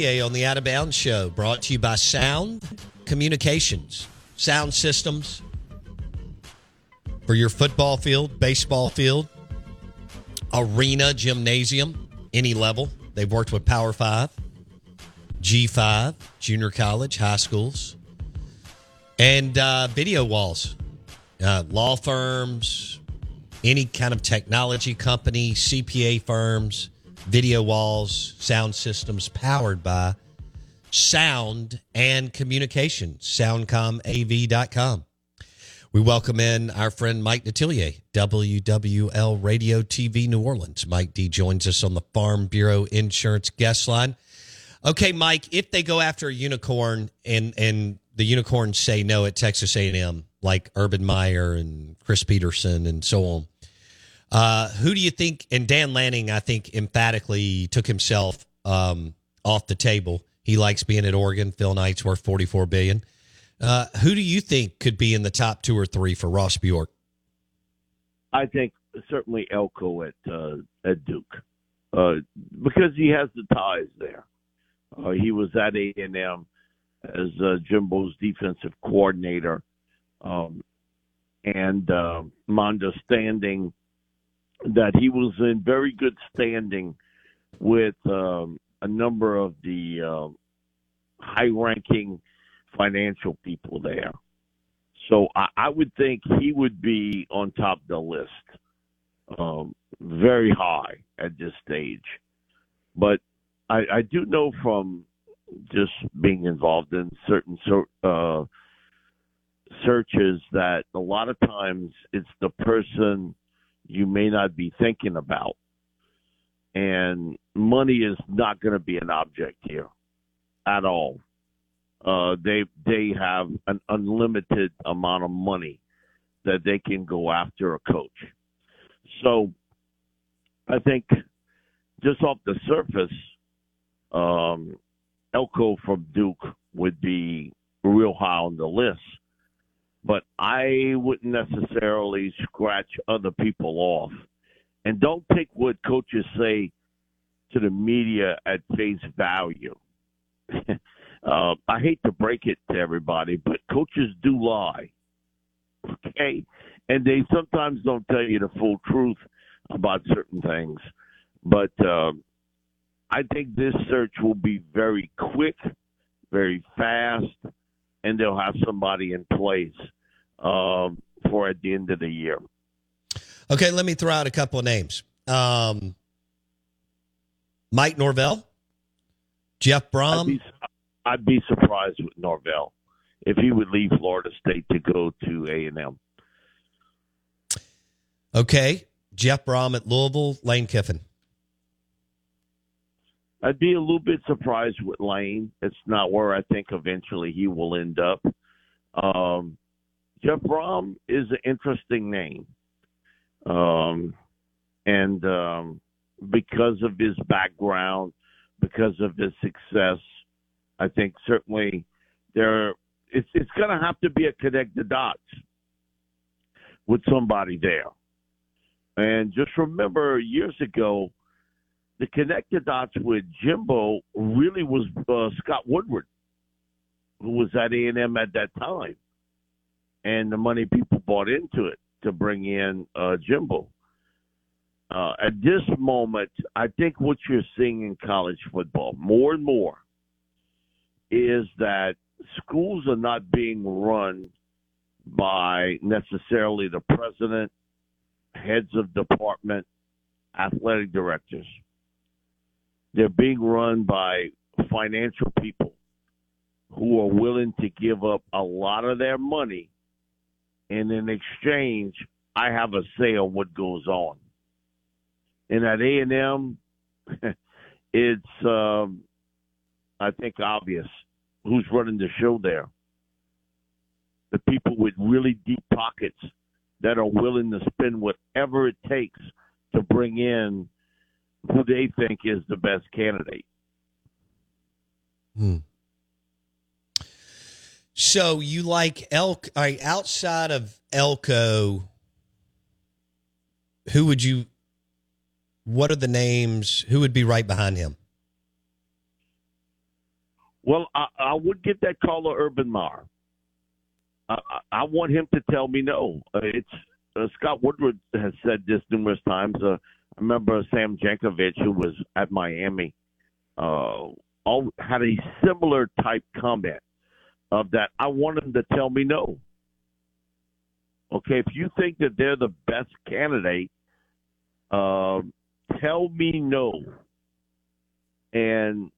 on the Out of Bounds Show, brought to you by Sound Communications, sound systems for your football field, baseball field, arena, gymnasium, any level. They've worked with Power Five, G5, junior college, high schools, and uh, video walls, uh, law firms, any kind of technology company, CPA firms, video walls, sound systems powered by sound and communication, soundcomav.com. We welcome in our friend Mike Detillier, WWL Radio TV New Orleans. Mike D joins us on the Farm Bureau Insurance guest line. Okay, Mike, if they go after a unicorn and and the unicorns say no at Texas A&M, like Urban Meyer and Chris Petersen and so on, uh, who do you think? And Dan Lanning, I think, emphatically took himself um, off the table. He likes being at Oregon. Phil Knight's worth forty four billion. Uh, who do you think could be in the top two or three for Ross Bjork? I think certainly Elko at uh, at Duke uh, because he has the ties there. Uh, he was at A and M as Jimbo's defensive coordinator, um, and uh, my understanding that he was in very good standing with um, a number of the uh, high-ranking financial people there. So I, I would think he would be on top of the list, um, very high at this stage. But I, I do know from just being involved in certain uh, searches that a lot of times it's the person you may not be thinking about. And money is not going to be an object here at all. Uh, they they have an unlimited amount of money that they can go after a coach. So I think just off the surface, um, Elko from Duke would be real high on the list but I wouldn't necessarily scratch other people off. And don't take what coaches say to the media at face value. uh, I hate to break it to everybody, but coaches do lie. Okay? And they sometimes don't tell you the full truth about certain things. But uh, I think this search will be very quick, very fast, and they'll have somebody in place um, for at the end of the year. Okay, let me throw out a couple of names. Um, Mike Norvell, Jeff Brohm. I'd be, I'd be, surprised with Norvell if he would leave Florida State to go to A and M. Okay, Jeff Brohm at Louisville, Lane Kiffin. I'd be a little bit surprised with Lane. It's not where I think eventually he will end up. Um, Jeff Brohm is an interesting name. Um, and um, because of his background, because of his success, I think certainly there it's it's going to have to be a connect the dots with somebody there. And just remember, years ago, the connect the dots with Jimbo really was uh, Scott Woodward, who was at A and M at that time and the money people bought into it to bring in uh, Jimbo. Uh, at this moment, I think what you're seeing in college football more and more is that schools are not being run by necessarily the president, heads of department, athletic directors. They're being run by financial people who are willing to give up a lot of their money and in exchange, I have a say on what goes on. And at A and M, it's um, I think obvious who's running the show there. The people with really deep pockets that are willing to spend whatever it takes to bring in who they think is the best candidate. Hmm. So you like Elk right, outside of Elko, who would you what are the names? Who would be right behind him? Well, I, I would get that caller, Urban Meyer. I, I want him to tell me no. Uh, it's uh, Scott Woodward has said this numerous times. Uh, Remember Sam Jankovich, who was at Miami, uh, all had a similar type comment of that. I want him to tell me no. Okay, if you think that they're the best candidate, uh, tell me no. And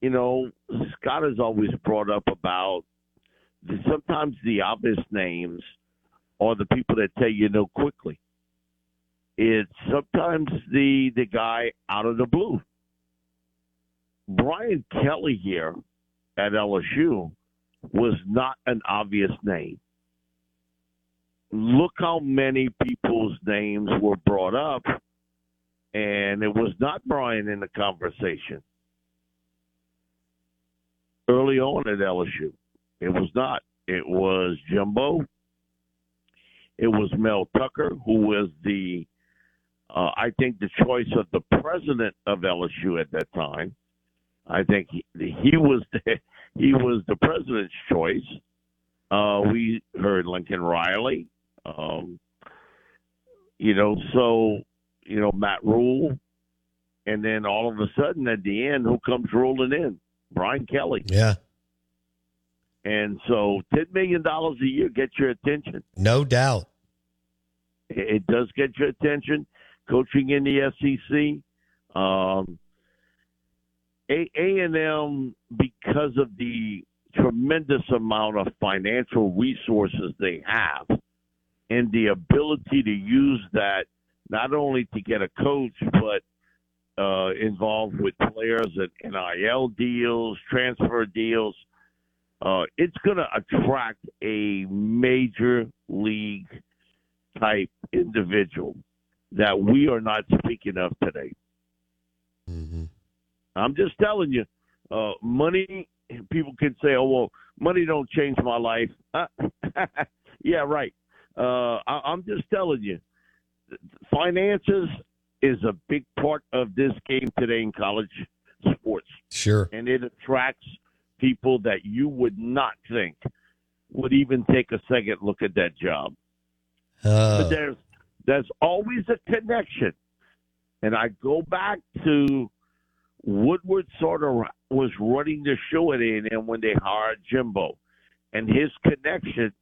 you know, Scott has always brought up about sometimes the obvious names are the people that tell you no quickly. It's sometimes the the guy out of the blue. Brian Kelly here at LSU was not an obvious name. Look how many people's names were brought up, and it was not Brian in the conversation early on at LSU. It was not. It was Jimbo. It was Mel Tucker, who was the, uh, I think, the choice of the president of LSU at that time. I think he, he was the, he was the president's choice. Uh, we heard Lincoln Riley. Um, you know, so you know Matt Rhule, and then all of a sudden at the end, who comes rolling in? Brian Kelly. Yeah. And so, ten million dollars a year gets your attention. No doubt. It does get your attention. Coaching in the SEC, um, A and M because of the tremendous amount of financial resources they have, and the ability to use that not only to get a coach, but uh, involved with players and NIL deals, transfer deals. Uh, it's going to attract a major league type individual that we are not speaking of today. Mm-hmm. I'm just telling you, uh, money. People can say, "Oh well, money don't change my life." yeah, right. Uh, I, I'm just telling you, finances is a big part of this game today in college sports. Sure. And it attracts people that you would not think would even take a second look at that job. Uh. But there's there's always a connection. And I go back to Woodward sort of was running the show at A&M when they hired Jimbo. And his connection,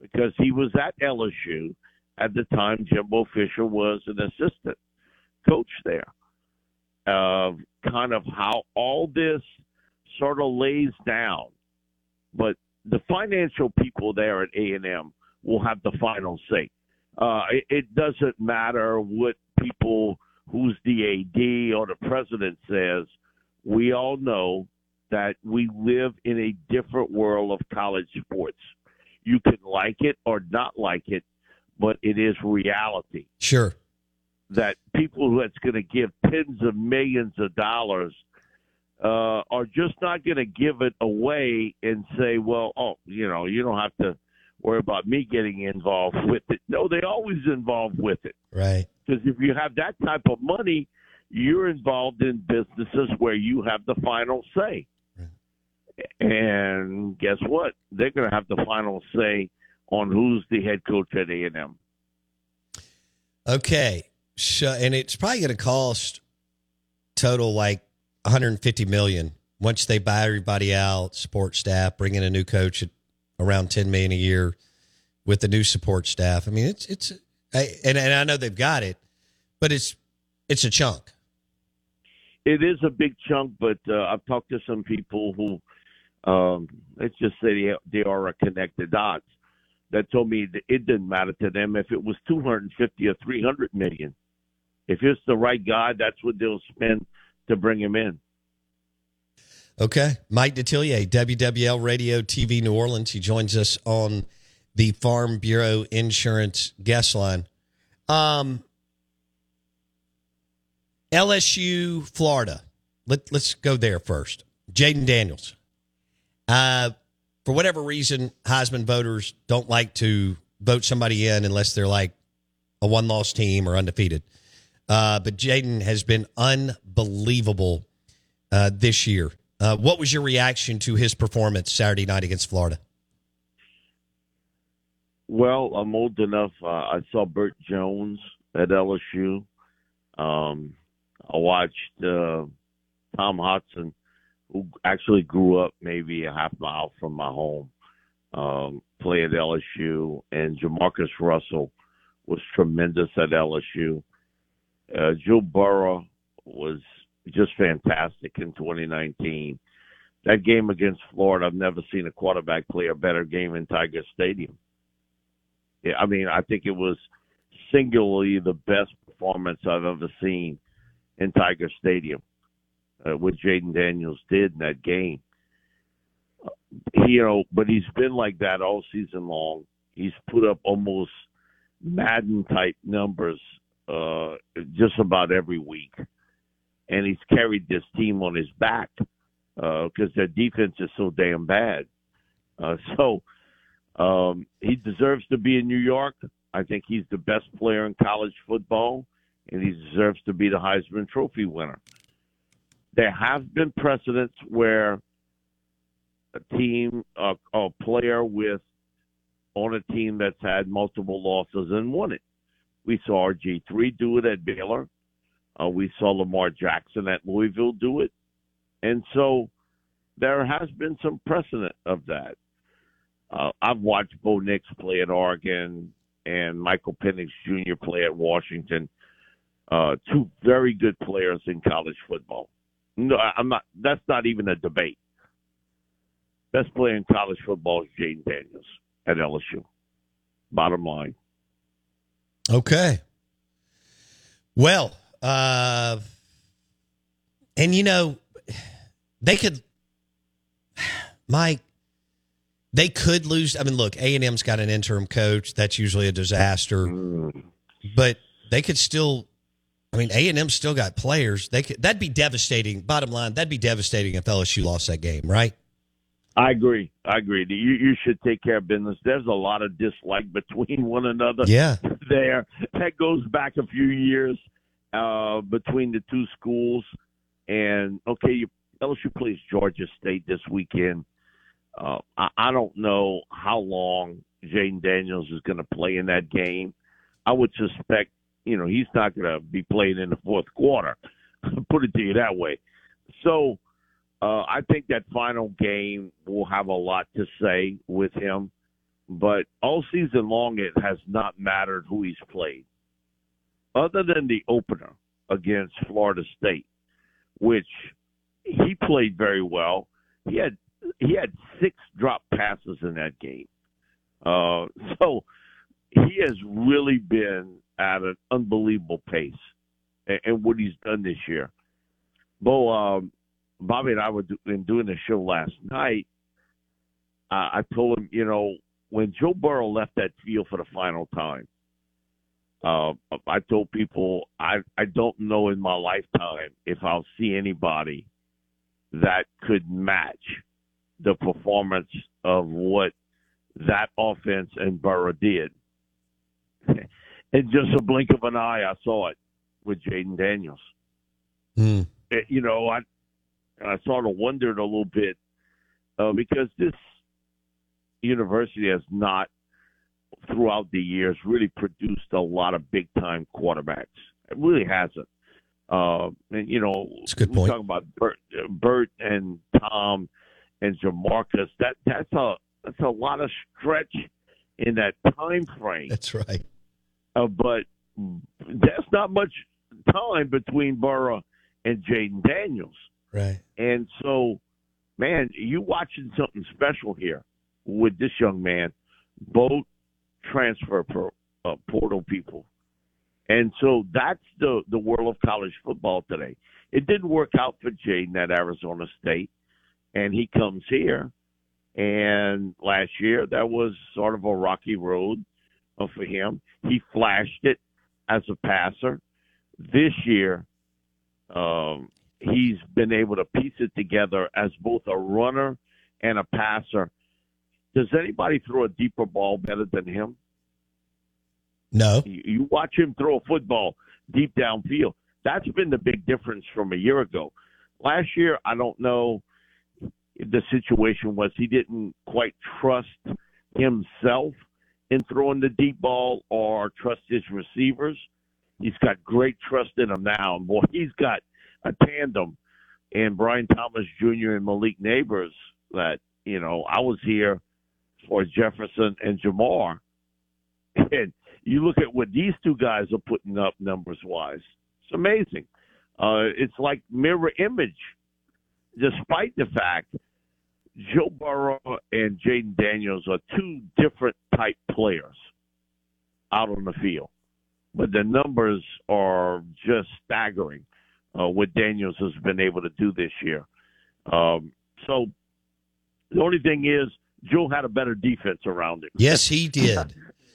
because he was at LSU at the time Jimbo Fisher was an assistant coach there. Of uh, kind of how all this sort of lays down, but the financial people there at A and M will have the final say. Uh, it, it doesn't matter what people, who's the AD or the president says. We all know that we live in a different world of college sports. You can like it or not like it, but it is reality. Sure that people that's going to give tens of millions of dollars uh, are just not going to give it away and say, well, oh, you know, you don't have to worry about me getting involved with it. No, they always involved with it. Right. Because if you have that type of money, you're involved in businesses where you have the final say. And guess what? They're going to have the final say on who's the head coach at A&M. Okay. So, and it's probably going to cost total like 150 million once they buy everybody out, support staff, bring in a new coach at around 10 million a year with the new support staff. I mean, it's it's and and I know they've got it, but it's it's a chunk. It is a big chunk, but uh, I've talked to some people who um, let's just say they, they are a connected dots that told me that it didn't matter to them if it was 250 or 300 million if it's the right guy, that's what they'll spend to bring him in. Okay. Mike Detillier, WWL Radio TV New Orleans. He joins us on the Farm Bureau Insurance guest line. Um, LSU, Florida. Let, let's go there first. Jayden Daniels. Uh, for whatever reason, Heisman voters don't like to vote somebody in unless they're like a one loss team or undefeated. Uh, but Jayden has been unbelievable uh, this year. Uh, what was your reaction to his performance Saturday night against Florida? Well, I'm old enough. Uh, I saw Bert Jones at LSU. Um, I watched uh, Tom Hodson, who actually grew up maybe a half mile from my home, um, play at LSU, and Jamarcus Russell was tremendous at LSU. Uh, Joe Burrow was just fantastic in 2019. That game against Florida, I've never seen a quarterback play a better game in Tiger Stadium. Yeah, I mean, I think it was singularly the best performance I've ever seen in Tiger Stadium. Uh, what Jayden Daniels did in that game. He, you know, but he's been like that all season long. He's put up almost Madden type numbers uh, just about every week, and he's carried this team on his back because uh, their defense is so damn bad. Uh, so um, he deserves to be in New York. I think he's the best player in college football, and he deserves to be the Heisman Trophy winner. There have been precedents where a team, a, a player with on a team that's had multiple losses and won it. We saw RG3 do it at Baylor. Uh, we saw Lamar Jackson at Louisville do it. And so there has been some precedent of that. Uh, I've watched Bo Nix play at Oregon and Michael Penix Jr. play at Washington. Uh, two very good players in college football. No, I'm not. That's not even a debate. Best player in college football is Jayden Daniels at LSU. Bottom line. Okay. Well, uh, and you know, they could, Mike, they could lose. I mean, look, A and M's got an interim coach. That's usually a disaster, mm. but they could still. I mean, A and M still got players. They could. That'd be devastating. Bottom line, that'd be devastating if LSU lost that game, right? I agree. I agree. You you should take care of business. There's a lot of dislike between one another. Yeah. There, that goes back a few years uh, between the two schools. And okay, you, LSU plays Georgia State this weekend. Uh, I, I don't know how long Jayden Daniels is going to play in that game. I would suspect, you know, he's not going to be playing in the fourth quarter. Put it to you that way. So uh, I think that final game will have a lot to say with him. But all season long, it has not mattered who he's played, other than the opener against Florida State, which he played very well. He had he had six drop passes in that game. Uh, so he has really been at an unbelievable pace and, and what he's done this year. Bo, um, Bobby and I were do, in doing the show last night. Uh, I told him, you know, when Joe Burrow left that field for the final time, uh, I told people I I don't know in my lifetime if I'll see anybody that could match the performance of what that offense and Burrow did. In just a blink of an eye, I saw it with Jayden Daniels. Mm. It, you know, I I sort of wondered a little bit uh, because this university has not, throughout the years, really produced a lot of big time quarterbacks. It really hasn't. Uh, and you know, it's a good point. Talking about Bert, Bert and Tom and Jamarcus, that that's a that's a lot of stretch in that time frame. That's right. Uh, but that's not much time between Burrow and Jayden Daniels. Right. And so, man, you watching something special here with this young man, both transfer pro, uh, portal people. And so that's the the world of college football today. It didn't work out for Jayden at Arizona State, and he comes here. And last year, that was sort of a rocky road uh, for him. He flashed it as a passer. This year, um, he's been able to piece it together as both a runner and a passer. Does anybody throw a deeper ball better than him? No. You, you watch him throw a football deep downfield. That's been the big difference from a year ago. Last year, I don't know the situation was he didn't quite trust himself in throwing the deep ball or trust his receivers. He's got great trust in them now. And boy, he's got a tandem in Brian Thomas Jr. and Malik Nabers that, you know, I was here for Jefferson and Ja'Marr. And you look at what these two guys are putting up numbers wise. It's amazing. Uh, it's like mirror image, despite the fact Joe Burrow and Jayden Daniels are two different type players out on the field, but the numbers are just staggering. Uh, what Daniels has been able to do this year. Um, so the only thing is, Joe had a better defense around him. Yes, he did.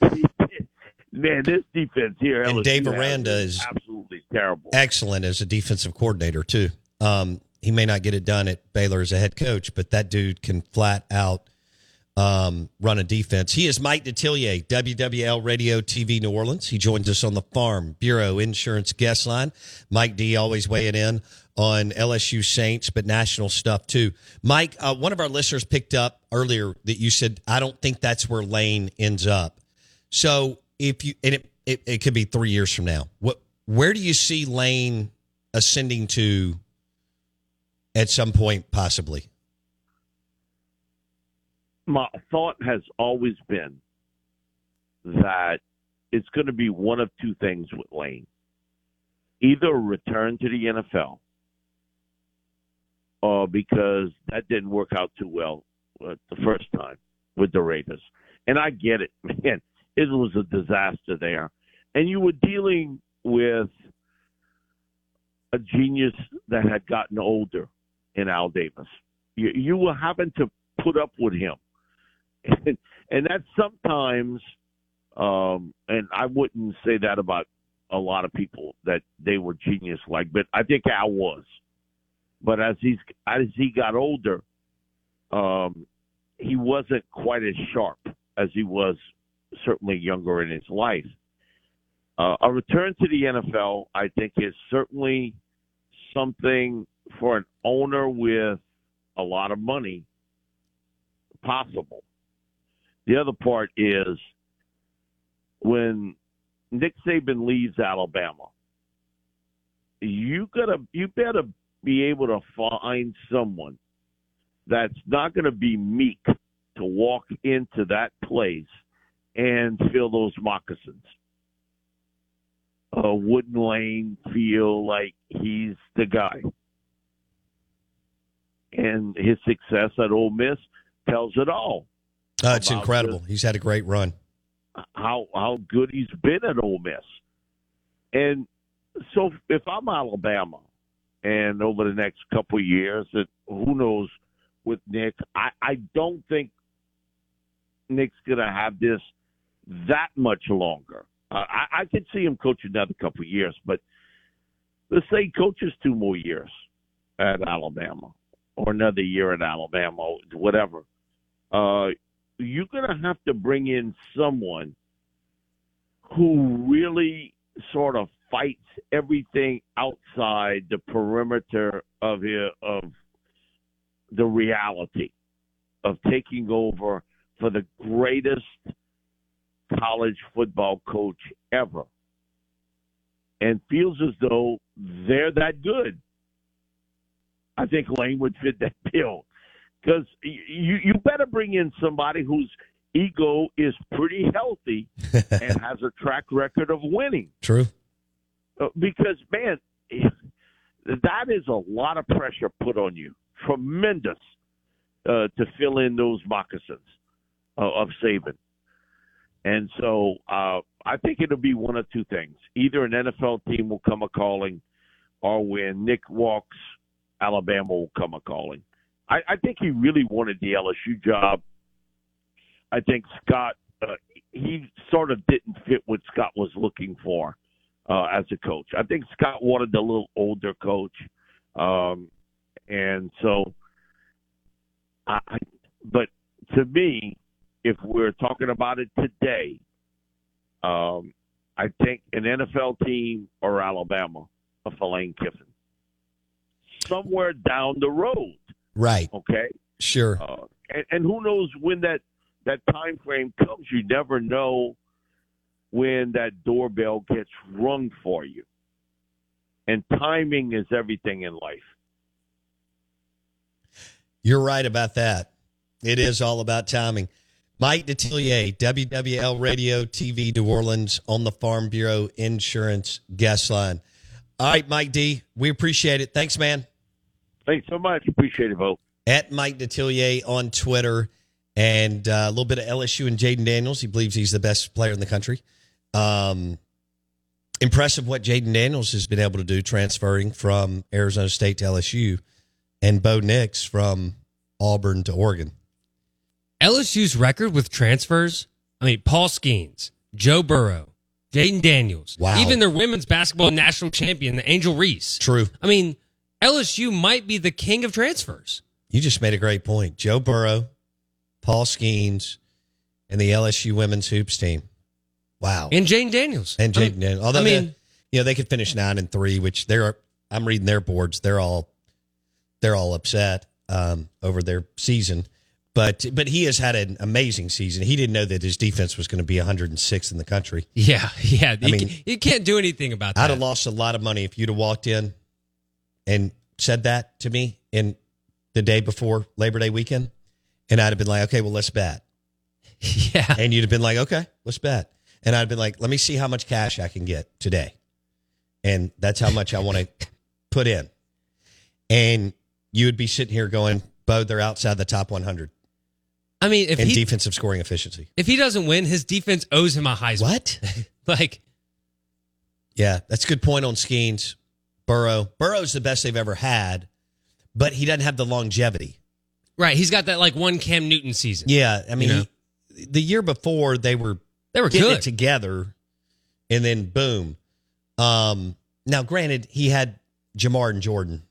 Man, this defense here, and LSU Dave Aranda is absolutely terrible. Excellent as a defensive coordinator too. Um, he may not get it done at Baylor as a head coach, but that dude can flat out um, run a defense. He is Mike Detillier, WWL Radio TV New Orleans. He joins us on the Farm Bureau Insurance guest line. Mike D always weighing in on LSU Saints, but national stuff too. Mike, uh, one of our listeners picked up earlier that you said, I don't think that's where Lane ends up. So if you, and it, it, it could be three years from now, what, where do you see Lane ascending to at some point, possibly? My thought has always been that it's going to be one of two things with Lane either return to the NFL, or because that didn't work out too well uh, the first time with the Raiders. And I get it, man. It was a disaster there. And you were dealing with a genius that had gotten older in Al Davis. You, you were having to put up with him, and, and that's sometimes. Um, and I wouldn't say that about a lot of people that they were genius like, but I think Al was. But as he's as he got older, um, he wasn't quite as sharp as he was certainly younger in his life. Uh, a return to the NFL, I think, is certainly something for an owner with a lot of money possible. The other part is when Nick Saban leaves Alabama, you gotta you better be able to find someone that's not going to be meek to walk into that place and fill those moccasins. Uh, wouldn't Lane feel like he's the guy? and his success at Ole Miss tells it all. Uh, it's incredible. He's had a great run. How how good he's been at Ole Miss, and so if I'm Alabama, and over the next couple of years, and who knows with Nick, I I don't think Nick's going to have this that much longer. Uh, I, I could see him coach another couple of years, but let's say he coaches two more years at Alabama or another year at Alabama, whatever, uh, you're going to have to bring in someone who really sort of fights everything outside the perimeter of of the reality of taking over for the greatest college football coach ever and feels as though they're that good I think Lane would fit that bill because you you better bring in somebody whose ego is pretty healthy and has a track record of winning. True. Uh, because man, that is a lot of pressure put on you. Tremendous uh, to fill in those moccasins uh, of Saban. And so uh, I think it'll be one of two things: either an NFL team will come a calling, or when Nick walks Alabama will come a calling. I, I think he really wanted the LSU job. I think Scott uh, he sort of didn't fit what Scott was looking for uh, as a coach. I think Scott wanted a little older coach, um, and so I. But to me, if we're talking about it today, um, I think an NFL team or Alabama for Lane Kiffin somewhere down the road. Right. Okay. Sure. Uh, and, and who knows when that that time frame comes? You never know when that doorbell gets rung for you. And timing is everything in life. You're right about that. It is all about timing. Mike Detillier, WWL Radio TV New Orleans on the Farm Bureau Insurance guest line. All right, Mike D, we appreciate it. Thanks, man. Thanks so much. Appreciate it, Vote. At Mike Detillier on Twitter and uh, a little bit of LSU and Jayden Daniels. He believes he's the best player in the country. Um, impressive what Jayden Daniels has been able to do transferring from Arizona State to LSU and Bo Nix from Auburn to Oregon. LSU's record with transfers, I mean, Paul Skenes, Joe Burrow, Jayden Daniels, Wow. even their women's basketball national champion, the Angel Reese. True. I mean, LSU might be the king of transfers. You just made a great point. Joe Burrow, Paul Skenes, and the LSU women's hoops team. Wow. And Jane Daniels. and Jayden Daniels. Although I they- mean, you know, they could finish nine and three, which they're I'm reading their boards. They're all they're all upset um, over their season. But but he has had an amazing season. He didn't know that his defense was going to be 106 in the country. yeah, yeah. I you, mean- can, you can't do anything about that. I'd have lost a lot of money if you'd have walked in and said that to me in the day before Labor Day weekend, and I'd have been like, okay, well, let's bet. yeah. And you'd have been like, okay, let's bet. And I'd been like, let me see how much cash I can get today. And that's how much I want to put in. And you would be sitting here going, Bo, they're outside the top 100 I mean, if in he defensive scoring efficiency. if he doesn't win, his defense owes him a Heisman. What? Like, Yeah, that's a good point on Skenes. Burrow. Burrow's the best they've ever had, but he doesn't have the longevity. right? He's got that like one Cam Newton season. Yeah, I mean, You know? he- the year before they were They were getting good. it together, and then boom. Um, now, granted, he had Ja'Marr and Jordan.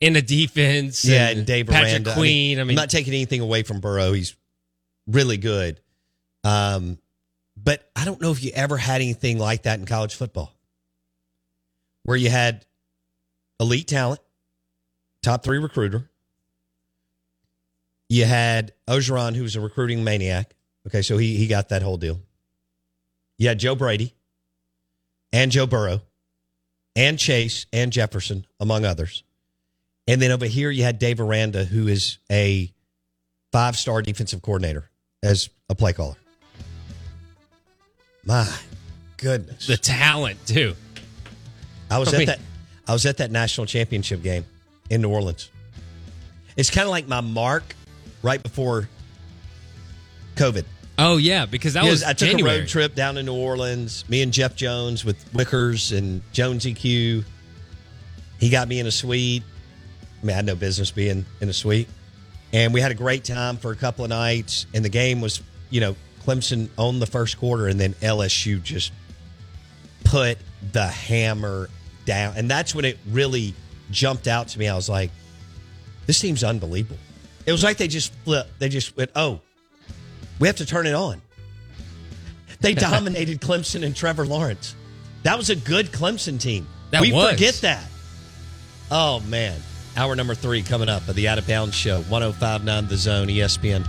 in the defense. Yeah, and Dave Patrick Aranda. I Queen. I I'm mean, not taking anything away from Burrow. He's really good. Um, but I don't know if you ever had anything like that in college football, where you had elite talent, top three recruiter. You had Orgeron, who was a recruiting maniac. Okay, so he he got that whole deal. You had Joe Brady, and Joe Burrow, and Chase and Jefferson, among others. And then over here, you had Dave Aranda, who is a five star defensive coordinator as a play caller. My goodness. the talent too. I was I at mean- that I was at that national championship game in New Orleans. It's kind of like my mark right before COVID. Oh yeah, because that was I took January. a road trip down to New Orleans. Me and Jeff Jones with Wickers and Jones EQ. He got me in a suite. I mean, I had no business being in a suite. And we had a great time for a couple of nights. And the game was, you know, Clemson owned the first quarter, and then LSU just put the hammer down. And that's when it really jumped out to me. I was like, this team's unbelievable. It was like they just flipped. They just went, oh, we have to turn it on. They dominated Clemson and Trevor Lawrence. That was a good Clemson team. That we was. forget that. Oh man. Hour number three coming up of the Out of Bounds Show. 1059 The Zone, ESPN